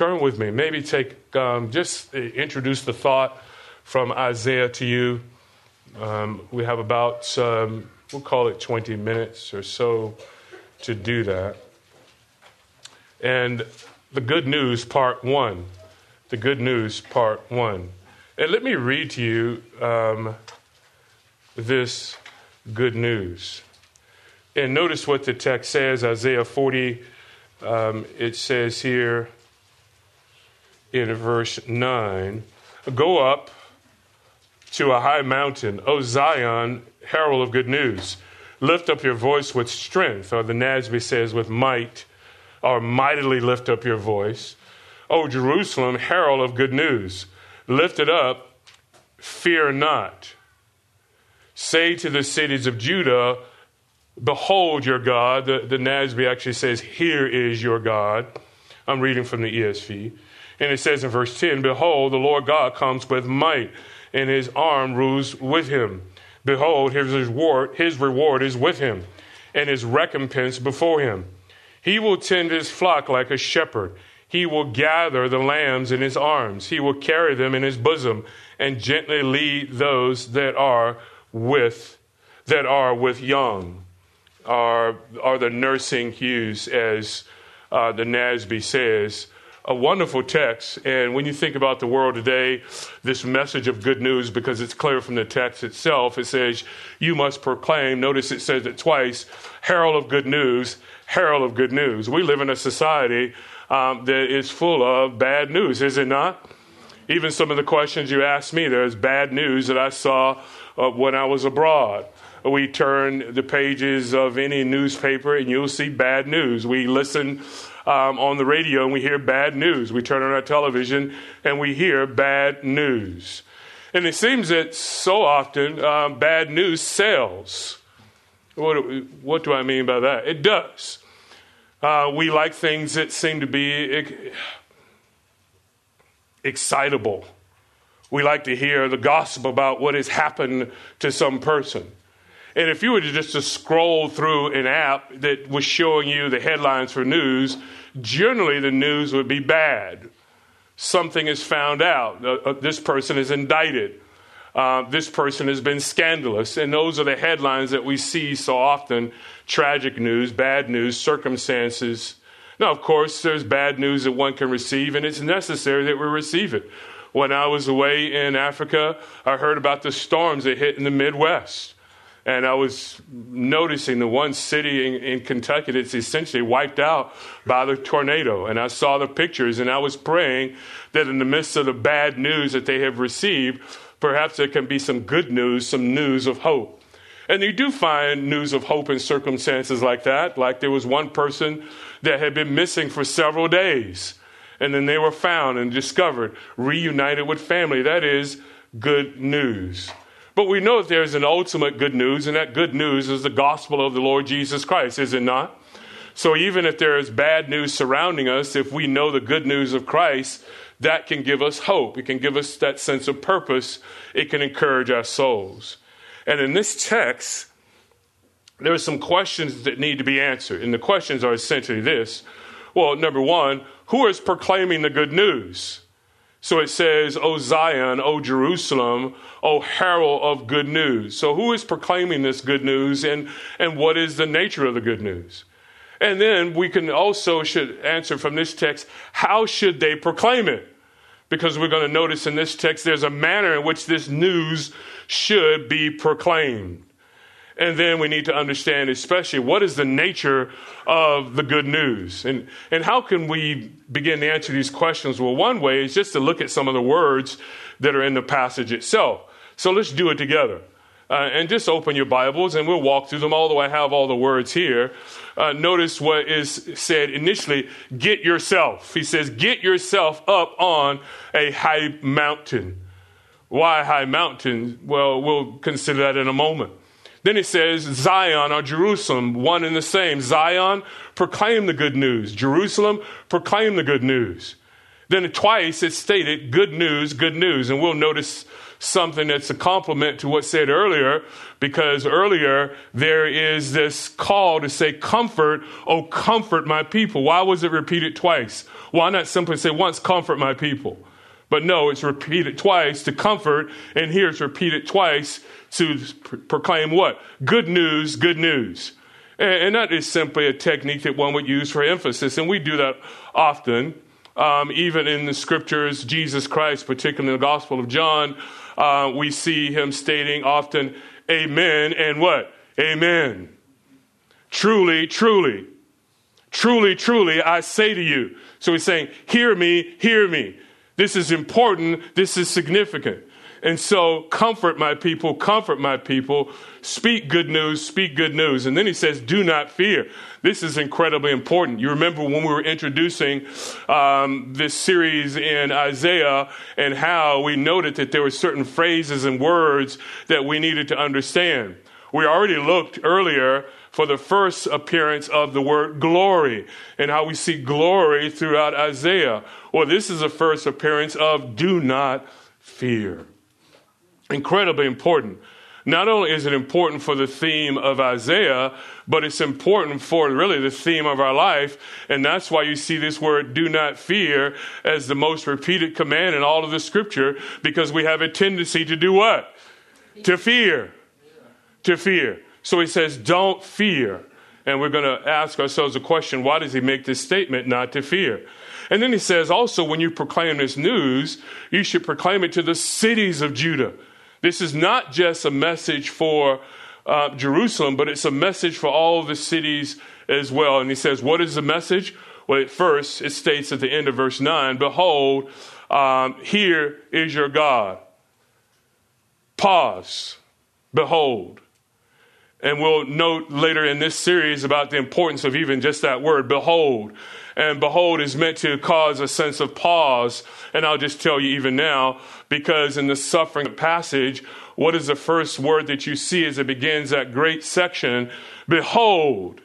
turn with me. Maybe take, um, just introduce the thought from Isaiah to you. Um, we have about, um, we'll call it 20 minutes or so to do that. And the good news, part one. The good news, part one. And let me read to you um, this good news. And notice what the text says Isaiah 40, um, it says here in verse 9 Go up to a high mountain, O Zion, herald of good news. Lift up your voice with strength, or the NASB says with might, or mightily lift up your voice. O Jerusalem, herald of good news. Lift it up, fear not. Say to the cities of Judah, Behold your God. The, the NASB actually says, Here is your God. I'm reading from the ESV. And it says in verse 10 Behold, the Lord God comes with might, and his arm rules with him. Behold, his reward, his reward is with him, and his recompense before him. He will tend his flock like a shepherd. He will gather the lambs in his arms. He will carry them in his bosom, and gently lead those that are with that are with young. Are are the nursing ewes, as uh, the NASB says a wonderful text. And when you think about the world today, this message of good news, because it's clear from the text itself, it says, You must proclaim. Notice it says it twice herald of good news, herald of good news. We live in a society um, that is full of bad news, is it not? Even some of the questions you asked me, there's bad news that I saw uh, when I was abroad. We turn the pages of any newspaper and you'll see bad news. We listen um, on the radio and we hear bad news. We turn on our television and we hear bad news. And it seems that so often um, bad news sells. What, what do I mean by that? It does. Uh, we like things that seem to be excitable. We like to hear the gossip about what has happened to some person. And if you were just to scroll through an app that was showing you the headlines for news, generally the news would be bad. Something is found out. Uh, uh, this person is indicted. Uh, this person has been scandalous. And those are the headlines that we see so often tragic news, bad news, circumstances. Now, of course, there's bad news that one can receive, and it's necessary that we receive it. When I was away in Africa, I heard about the storms that hit in the Midwest. And I was noticing the one city in, in, Kentucky that's essentially wiped out by the tornado. And I saw the pictures, and I was praying that in the midst of the bad news that they have received, perhaps there can be some good news, some news of hope. And you do find news of hope in circumstances like that. Like there was one person that had been missing for several days, and then they were found and discovered, reunited with family. That is good news. But we know that there's an ultimate good news, and that good news is the gospel of the Lord Jesus Christ, is it not? So even if there is bad news surrounding us, if we know the good news of Christ, that can give us hope. It can give us that sense of purpose. It can encourage our souls. And in this text, there are some questions that need to be answered. And the questions are essentially this. Well, number one, who is proclaiming the good news? So it says, O Zion, O Jerusalem, O herald of good news. So who is proclaiming this good news and, and what is the nature of the good news? And then we can also should answer from this text, how should they proclaim it? Because we're going to notice in this text there's a manner in which this news should be proclaimed. And then we need to understand, especially, what is the nature of the good news? And, and how can we begin to answer these questions? Well, one way is just to look at some of the words that are in the passage itself. So let's do it together. Uh, and just open your Bibles and we'll walk through them, although I have all the words here. Uh, notice what is said initially get yourself. He says, get yourself up on a high mountain. Why high mountain? Well, we'll consider that in a moment. Then it says Zion or Jerusalem, one and the same. Zion, proclaim the good news. Jerusalem, proclaim the good news. Then twice it's stated, good news, good news. And we'll notice something that's a complement to what's said earlier, because earlier there is this call to say, Comfort, oh, comfort my people. Why was it repeated twice? Why not simply say once, Comfort my people? But no, it's repeated twice to comfort, and here it's repeated twice to pr- proclaim what? Good news, good news. And, and, that is simply a technique that one would use for emphasis, and we do that often. Um, even in the scriptures, Jesus Christ, particularly in the Gospel of John, uh, we see him stating often, Amen, and what? Amen. Truly, truly, truly, truly, I say to you. So he's saying, Hear me, hear me. This is important. This is significant. And so, comfort my people, comfort my people, speak good news, speak good news. And then he says, do not fear. This is incredibly important. You remember when we were introducing um, this series in Isaiah and how we noted that there were certain phrases and words that we needed to understand. We already looked earlier for the first appearance of the word glory and how we see glory throughout Isaiah. Well, this is the first appearance of do not fear. Incredibly important. Not only is it important for the theme of Isaiah, but it's important for really the theme of our life. And that's why you see this word, do not fear, as the most repeated command in all of the scripture, because we have a tendency to do what? To fear. To fear. So he says, don't fear. And we're going to ask ourselves a question why does he make this statement, not to fear? And then he says also, when you proclaim this news, you should proclaim it to the cities of Judah. This is not just a message for uh, Jerusalem, but it's a message for all the cities as well. And he says, What is the message? Well, at first, it states at the end of verse 9 Behold, um, here is your God. Pause. Behold. And we'll note later in this series about the importance of even just that word, behold. And behold is meant to cause a sense of pause. And I'll just tell you even now, because in the suffering passage, what is the first word that you see as it begins that great section? Behold.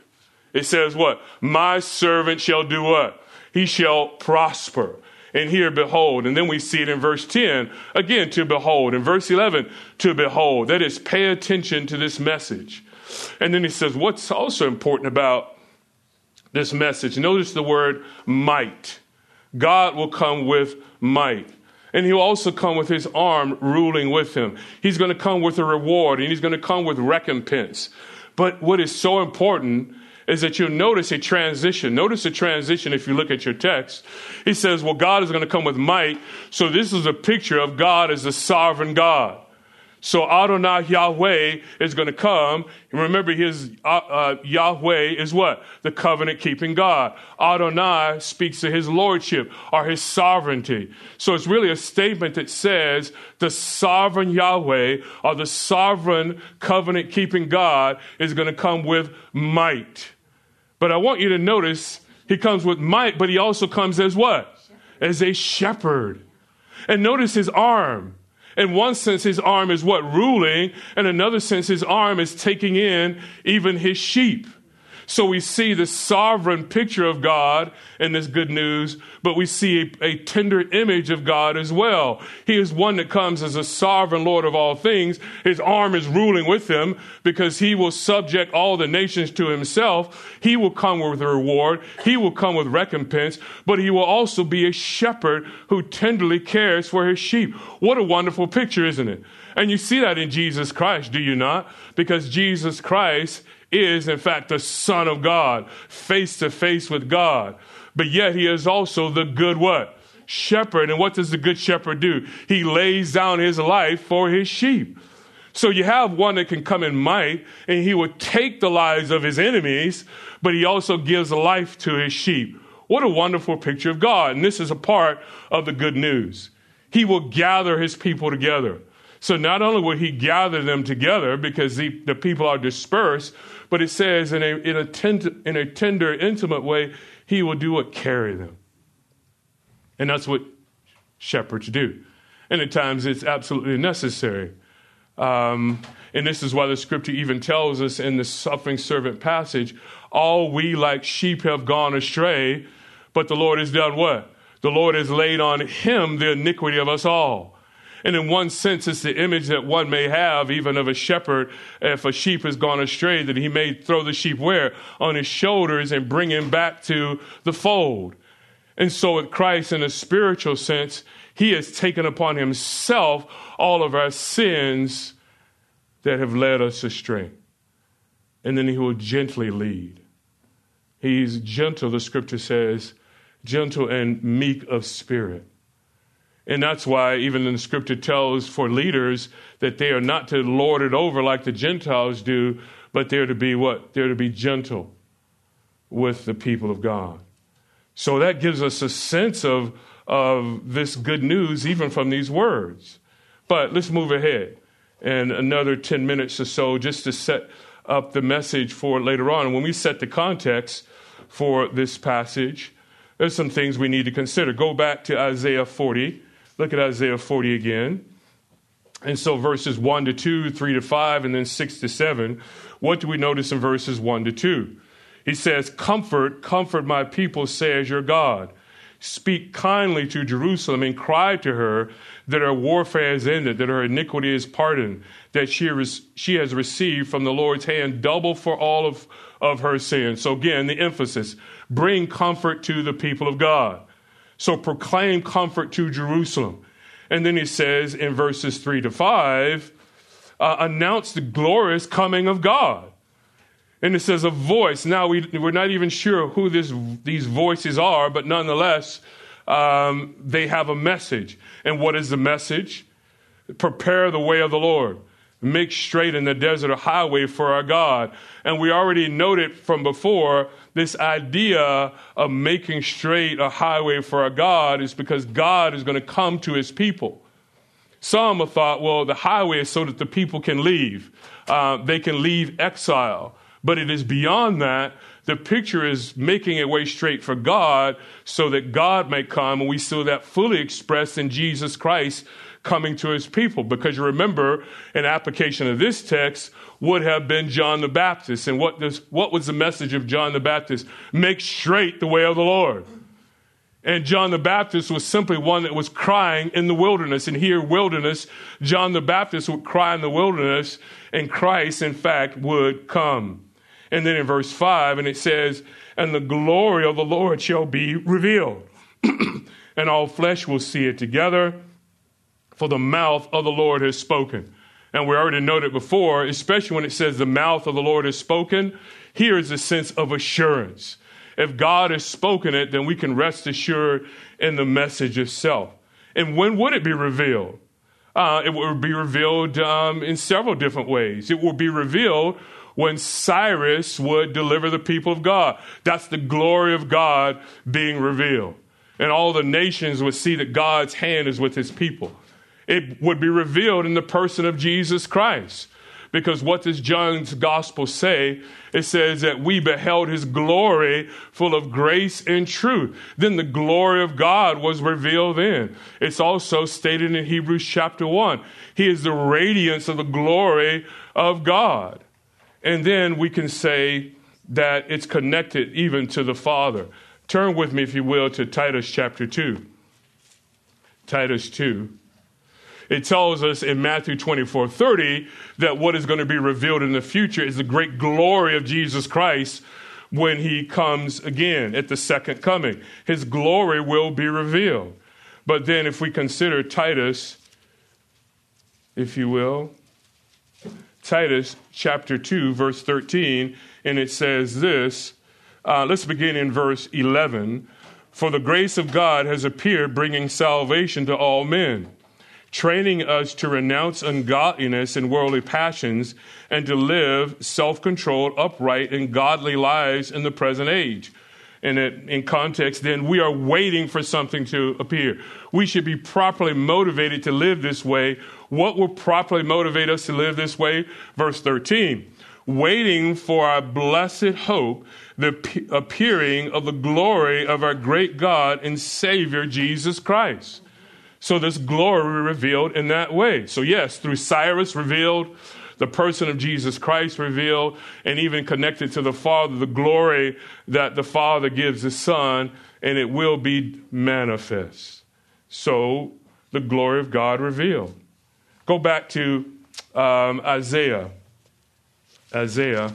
It says what? My servant shall do what? He shall prosper. And here, behold. And then we see it in verse 10, again, to behold. In verse 11, to behold. That is, pay attention to this message. And then he says, what's also important about this message? Notice the word might. God will come with might. And he'll also come with his arm ruling with him. He's going to come with a reward and he's going to come with recompense. But what is so important is that you'll notice a transition. Notice a transition if you look at your text. He says, Well, God is going to come with might. So this is a picture of God as the sovereign God. So Adonai Yahweh is going to come. And remember, his uh, uh, Yahweh is what? The covenant keeping God. Adonai speaks to his lordship or his sovereignty. So it's really a statement that says the sovereign Yahweh or the sovereign covenant keeping God is going to come with might. But I want you to notice he comes with might, but he also comes as what? As a shepherd. And notice his arm. In one sense, his arm is what? Ruling. In another sense, his arm is taking in even his sheep. So we see the sovereign picture of God in this good news, but we see a, a, tender image of God as well. He is one that comes as a sovereign Lord of all things. His arm is ruling with him because he will subject all the nations to himself. He will come with a reward. He will come with recompense, but he will also be a shepherd who tenderly cares for his sheep. What a wonderful picture, isn't it? And you see that in Jesus Christ, do you not? Because Jesus Christ is, in fact, the Son of God, face to face with God. But yet he is also the good what? Shepherd. And what does the good shepherd do? He lays down his life for his sheep. So you have one that can come in might, and he will take the lives of his enemies, but he also gives life to his sheep. What a wonderful picture of God. And this is a part of the good news. He will gather his people together. So not only will he gather them together because the, the people are dispersed, but it says in a, in, a tender, in a tender, intimate way, he will do what? Carry them. And that's what shepherds do. And at times it's absolutely necessary. Um, and this is why the scripture even tells us in the suffering servant passage all we like sheep have gone astray, but the Lord has done what? The Lord has laid on him the iniquity of us all. And in one sense, it's the image that one may have, even of a shepherd, if a sheep has gone astray, that he may throw the sheep where? On his shoulders and bring him back to the fold. And so, with Christ, in a spiritual sense, he has taken upon himself all of our sins that have led us astray. And then he will gently lead. He's gentle, the scripture says, gentle and meek of spirit. And that's why, even in the scripture tells for leaders that they are not to lord it over like the Gentiles do, but they're to be what? They're to be gentle with the people of God. So that gives us a sense of, of this good news, even from these words. But let's move ahead and another 10 minutes or so just to set up the message for later on. When we set the context for this passage, there's some things we need to consider. Go back to Isaiah 40. Look at Isaiah 40 again. And so verses 1 to 2, 3 to 5, and then 6 to 7. What do we notice in verses 1 to 2? He says, Comfort, comfort my people, says your God. Speak kindly to Jerusalem and cry to her that her warfare is ended, that her iniquity is pardoned, that she, she has received from the Lord's hand double for all of, of her sins. So, again, the emphasis bring comfort to the people of God. So, proclaim comfort to Jerusalem. And then he says in verses 3 to 5, uh, announce the glorious coming of God. And it says a voice. Now, we, we're not even sure who this, these voices are, but nonetheless, um, they have a message. And what is the message? Prepare the way of the Lord. Make straight in the desert a highway for our God. And we already noted from before this idea of making straight a highway for our God is because God is going to come to his people. Some have thought, well, the highway is so that the people can leave. Uh, they can leave exile. But it is beyond that. The picture is making a way straight for God so that God may come. And we see that fully expressed in Jesus Christ coming to his people. Because you remember, an application of this text would have been John the Baptist. And what, what was the message of John the Baptist? Make straight the way of the Lord. And John the Baptist was simply one that was crying in the wilderness. And here, wilderness, John the Baptist would cry in the wilderness, and Christ, in fact, would come. And then in verse 5, and it says, And the glory of the Lord shall be revealed, and all flesh will see it together, for the mouth of the Lord has spoken. And we already noted before, especially when it says the mouth of the Lord has spoken, here is a sense of assurance. If God has spoken it, then we can rest assured in the message itself. And when would it be revealed? Uh, it will be revealed um, in several different ways. It will be revealed when Cyrus would deliver the people of God. That's the glory of God being revealed. And all the nations would see that God's hand is with his people. It would be revealed in the person of Jesus Christ. Because what does John's gospel say? It says that we beheld his glory full of grace and truth. Then the glory of God was revealed in. It's also stated in Hebrews chapter 1. He is the radiance of the glory of God. And then we can say that it's connected even to the Father. Turn with me, if you will, to Titus chapter 2. Titus 2. It tells us in Matthew 24 30 that what is going to be revealed in the future is the great glory of Jesus Christ when he comes again at the second coming. His glory will be revealed. But then, if we consider Titus, if you will, Titus chapter 2, verse 13, and it says this. Uh, let's begin in verse 11. For the grace of God has appeared, bringing salvation to all men, training us to renounce ungodliness and worldly passions, and to live self controlled, upright, and godly lives in the present age. And in context, then we are waiting for something to appear. We should be properly motivated to live this way what will properly motivate us to live this way? Verse 13 waiting for our blessed hope, the appearing of the glory of our great God and Savior Jesus Christ. So, this glory revealed in that way. So, yes, through Cyrus revealed, the person of Jesus Christ revealed, and even connected to the Father, the glory that the Father gives the Son, and it will be manifest. So the glory of God revealed. Go back to um, Isaiah, Isaiah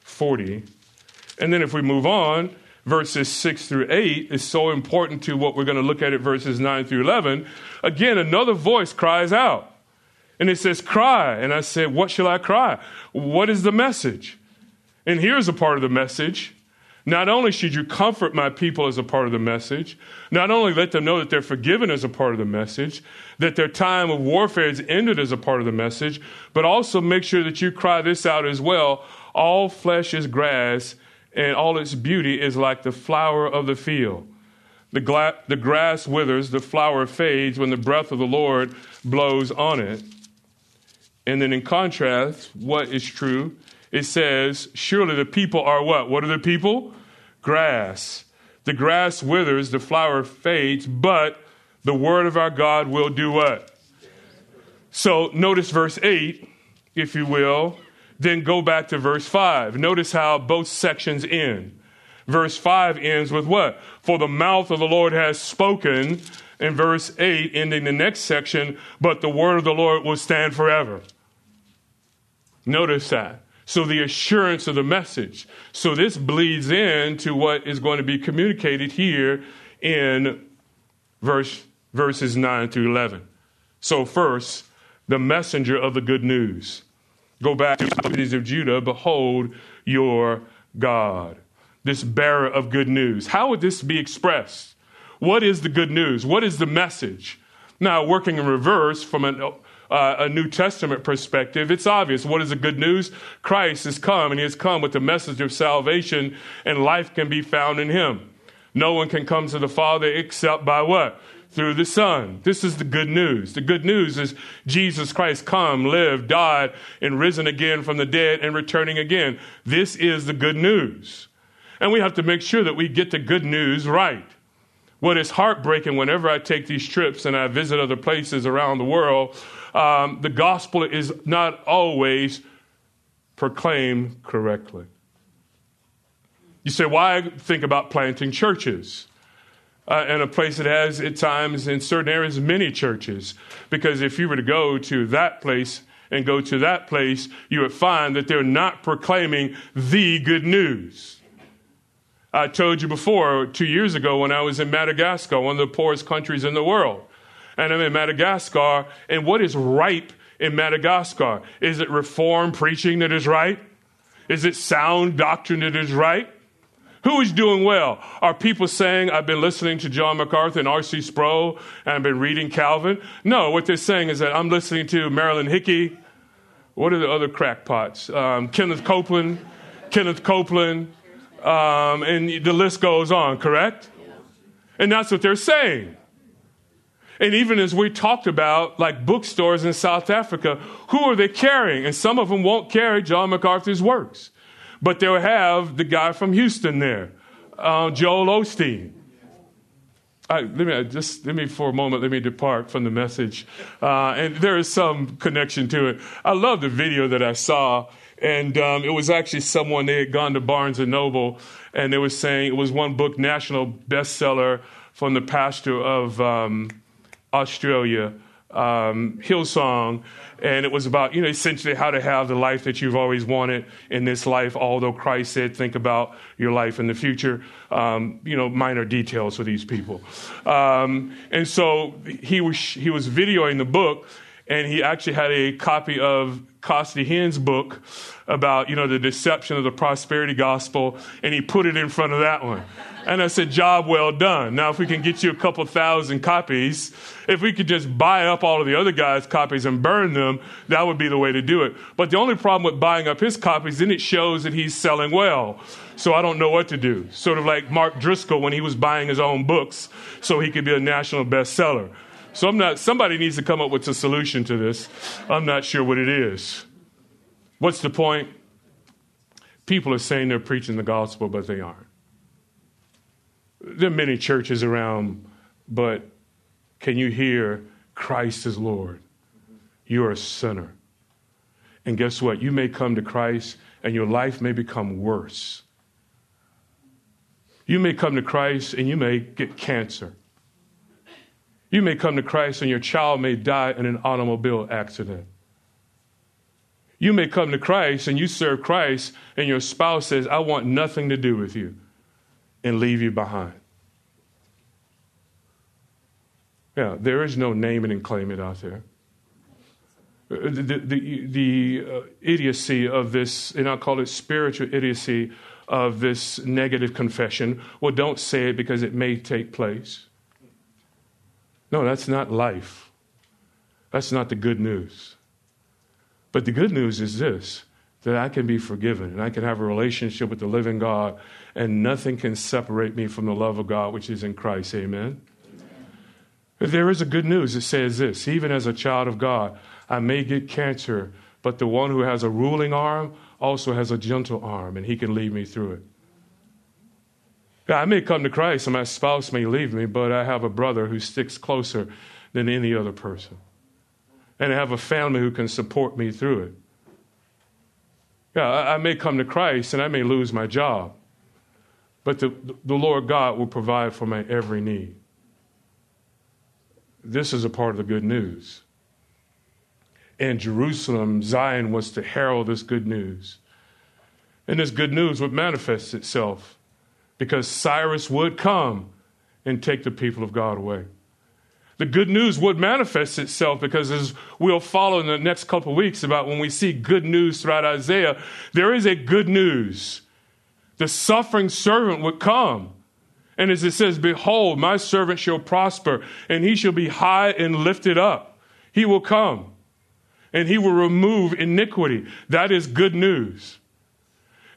40. And then if we move on, verses 6 through 8 is so important to what we're going to look at at verses 9 through 11. Again, another voice cries out. And it says, Cry. And I said, What shall I cry? What is the message? And here's a part of the message. Not only should you comfort my people as a part of the message, not only let them know that they're forgiven as a part of the message, that their time of warfare is ended as a part of the message, but also make sure that you cry this out as well. All flesh is grass, and all its beauty is like the flower of the field. The, gla- the grass withers, the flower fades when the breath of the Lord blows on it. And then, in contrast, what is true? It says, Surely the people are what? What are the people? Grass. The grass withers, the flower fades, but the word of our God will do what? So, notice verse 8, if you will. Then go back to verse 5. Notice how both sections end. Verse 5 ends with what? For the mouth of the Lord has spoken. In verse 8, ending the next section, but the word of the Lord will stand forever. Notice that. So the assurance of the message. So this bleeds into what is going to be communicated here in verse verses 9 through 11. So first, the messenger of the good news. Go back to the cities of Judah, behold your God. This bearer of good news. How would this be expressed? What is the good news? What is the message? Now, working in reverse from an uh, a New Testament perspective, it's obvious. What is the good news? Christ has come, and he has come with the message of salvation, and life can be found in him. No one can come to the Father except by what? Through the Son. This is the good news. The good news is Jesus Christ come, lived, died, and risen again from the dead and returning again. This is the good news. And we have to make sure that we get the good news right. What is heartbreaking whenever I take these trips and I visit other places around the world um, the gospel is not always proclaimed correctly. You say, why think about planting churches? Uh, in a place that has, at times, in certain areas, many churches. Because if you were to go to that place and go to that place, you would find that they're not proclaiming the good news. I told you before, two years ago, when I was in Madagascar, one of the poorest countries in the world and I'm in Madagascar. And what is ripe in Madagascar? Is it reform preaching that is right? Is it sound doctrine that is right? Who is doing well? Are people saying, I've been listening to John MacArthur and R.C. Sproul and I've been reading Calvin? No, what they're saying is that I'm listening to Marilyn Hickey. What are the other crackpots? Um, Kenneth Copeland, Kenneth Copeland, um, and the list goes on, correct? And that's what they're saying. And even as we talked about, like bookstores in South Africa, who are they carrying? And some of them won't carry John MacArthur's works, but they'll have the guy from Houston there, uh, Joel Osteen. let me just let me for a moment let me depart from the message, uh, and there is some connection to it. I love the video that I saw, and um, it was actually someone they had gone to Barnes and Noble, and they were saying it was one book national bestseller from the pastor of. Um, Australia, um, Hillsong, and it was about, you know, essentially how to have the life that you've always wanted in this life, although Christ said, think about your life in the future. Um, you know, minor details for these people. Um, and so he was, he was videoing the book, and he actually had a copy of Costi Hinn's book about, you know, the deception of the prosperity gospel, and he put it in front of that one. And I said, job well done. Now, if we can get you a couple thousand copies, if we could just buy up all of the other guys' copies and burn them, that would be the way to do it. But the only problem with buying up his copies, then it shows that he's selling well. So I don't know what to do. Sort of like Mark Driscoll when he was buying his own books so he could be a national bestseller. So I'm not, somebody needs to come up with a solution to this. I'm not sure what it is. What's the point? People are saying they're preaching the gospel, but they aren't. There are many churches around, but can you hear Christ is Lord? You're a sinner. And guess what? You may come to Christ and your life may become worse. You may come to Christ and you may get cancer. You may come to Christ and your child may die in an automobile accident. You may come to Christ and you serve Christ, and your spouse says, I want nothing to do with you, and leave you behind. Yeah, there is no naming and claiming out there. Uh, the, the, the uh, idiocy of this, and I'll call it spiritual idiocy of this negative confession. Well, don't say it because it may take place. No, that's not life. That's not the good news. But the good news is this that I can be forgiven and I can have a relationship with the living God, and nothing can separate me from the love of God which is in Christ. Amen. Amen. There is a good news. It says this even as a child of God, I may get cancer, but the one who has a ruling arm also has a gentle arm, and he can lead me through it. I may come to Christ and my spouse may leave me, but I have a brother who sticks closer than any other person and I have a family who can support me through it. Yeah, I, I may come to Christ and I may lose my job, but the, the Lord God will provide for my every need. This is a part of the good news. And Jerusalem, Zion, was to herald this good news. And this good news would manifest itself because Cyrus would come and take the people of God away the good news would manifest itself because as we'll follow in the next couple weeks about when we see good news throughout Isaiah, there is a good news. The suffering servant would come. And as it says, Behold, my servant shall prosper, and he shall be high and lifted up. He will come, and he will remove iniquity. That is good news.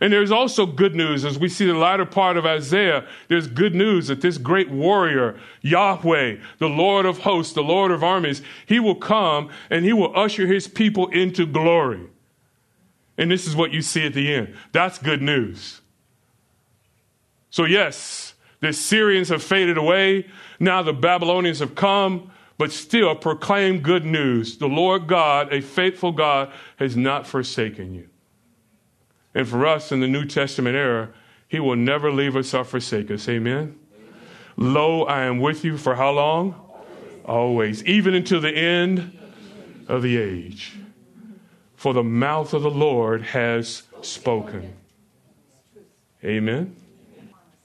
And there's also good news as we see the latter part of Isaiah. There's good news that this great warrior, Yahweh, the Lord of hosts, the Lord of armies, he will come and he will usher his people into glory. And this is what you see at the end. That's good news. So, yes, the Syrians have faded away. Now the Babylonians have come, but still proclaim good news. The Lord God, a faithful God, has not forsaken you. And for us in the New Testament era, He will never leave us or forsake us. Amen? Amen. Lo, I am with you for how long? Always. Always, even until the end of the age. For the mouth of the Lord has spoken. Amen?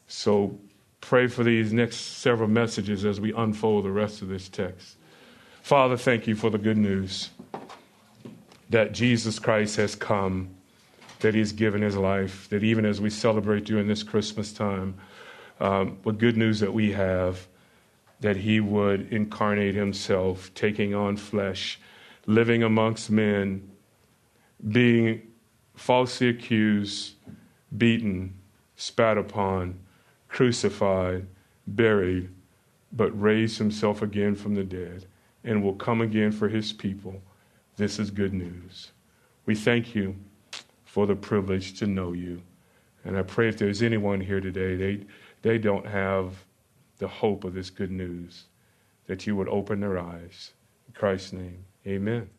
So pray for these next several messages as we unfold the rest of this text. Father, thank you for the good news that Jesus Christ has come that He's given His life, that even as we celebrate during this Christmas time, um, what good news that we have that He would incarnate Himself, taking on flesh, living amongst men, being falsely accused, beaten, spat upon, crucified, buried, but raised Himself again from the dead and will come again for His people. This is good news. We thank you for the privilege to know you. And I pray if there's anyone here today, they, they don't have the hope of this good news, that you would open their eyes. In Christ's name, amen.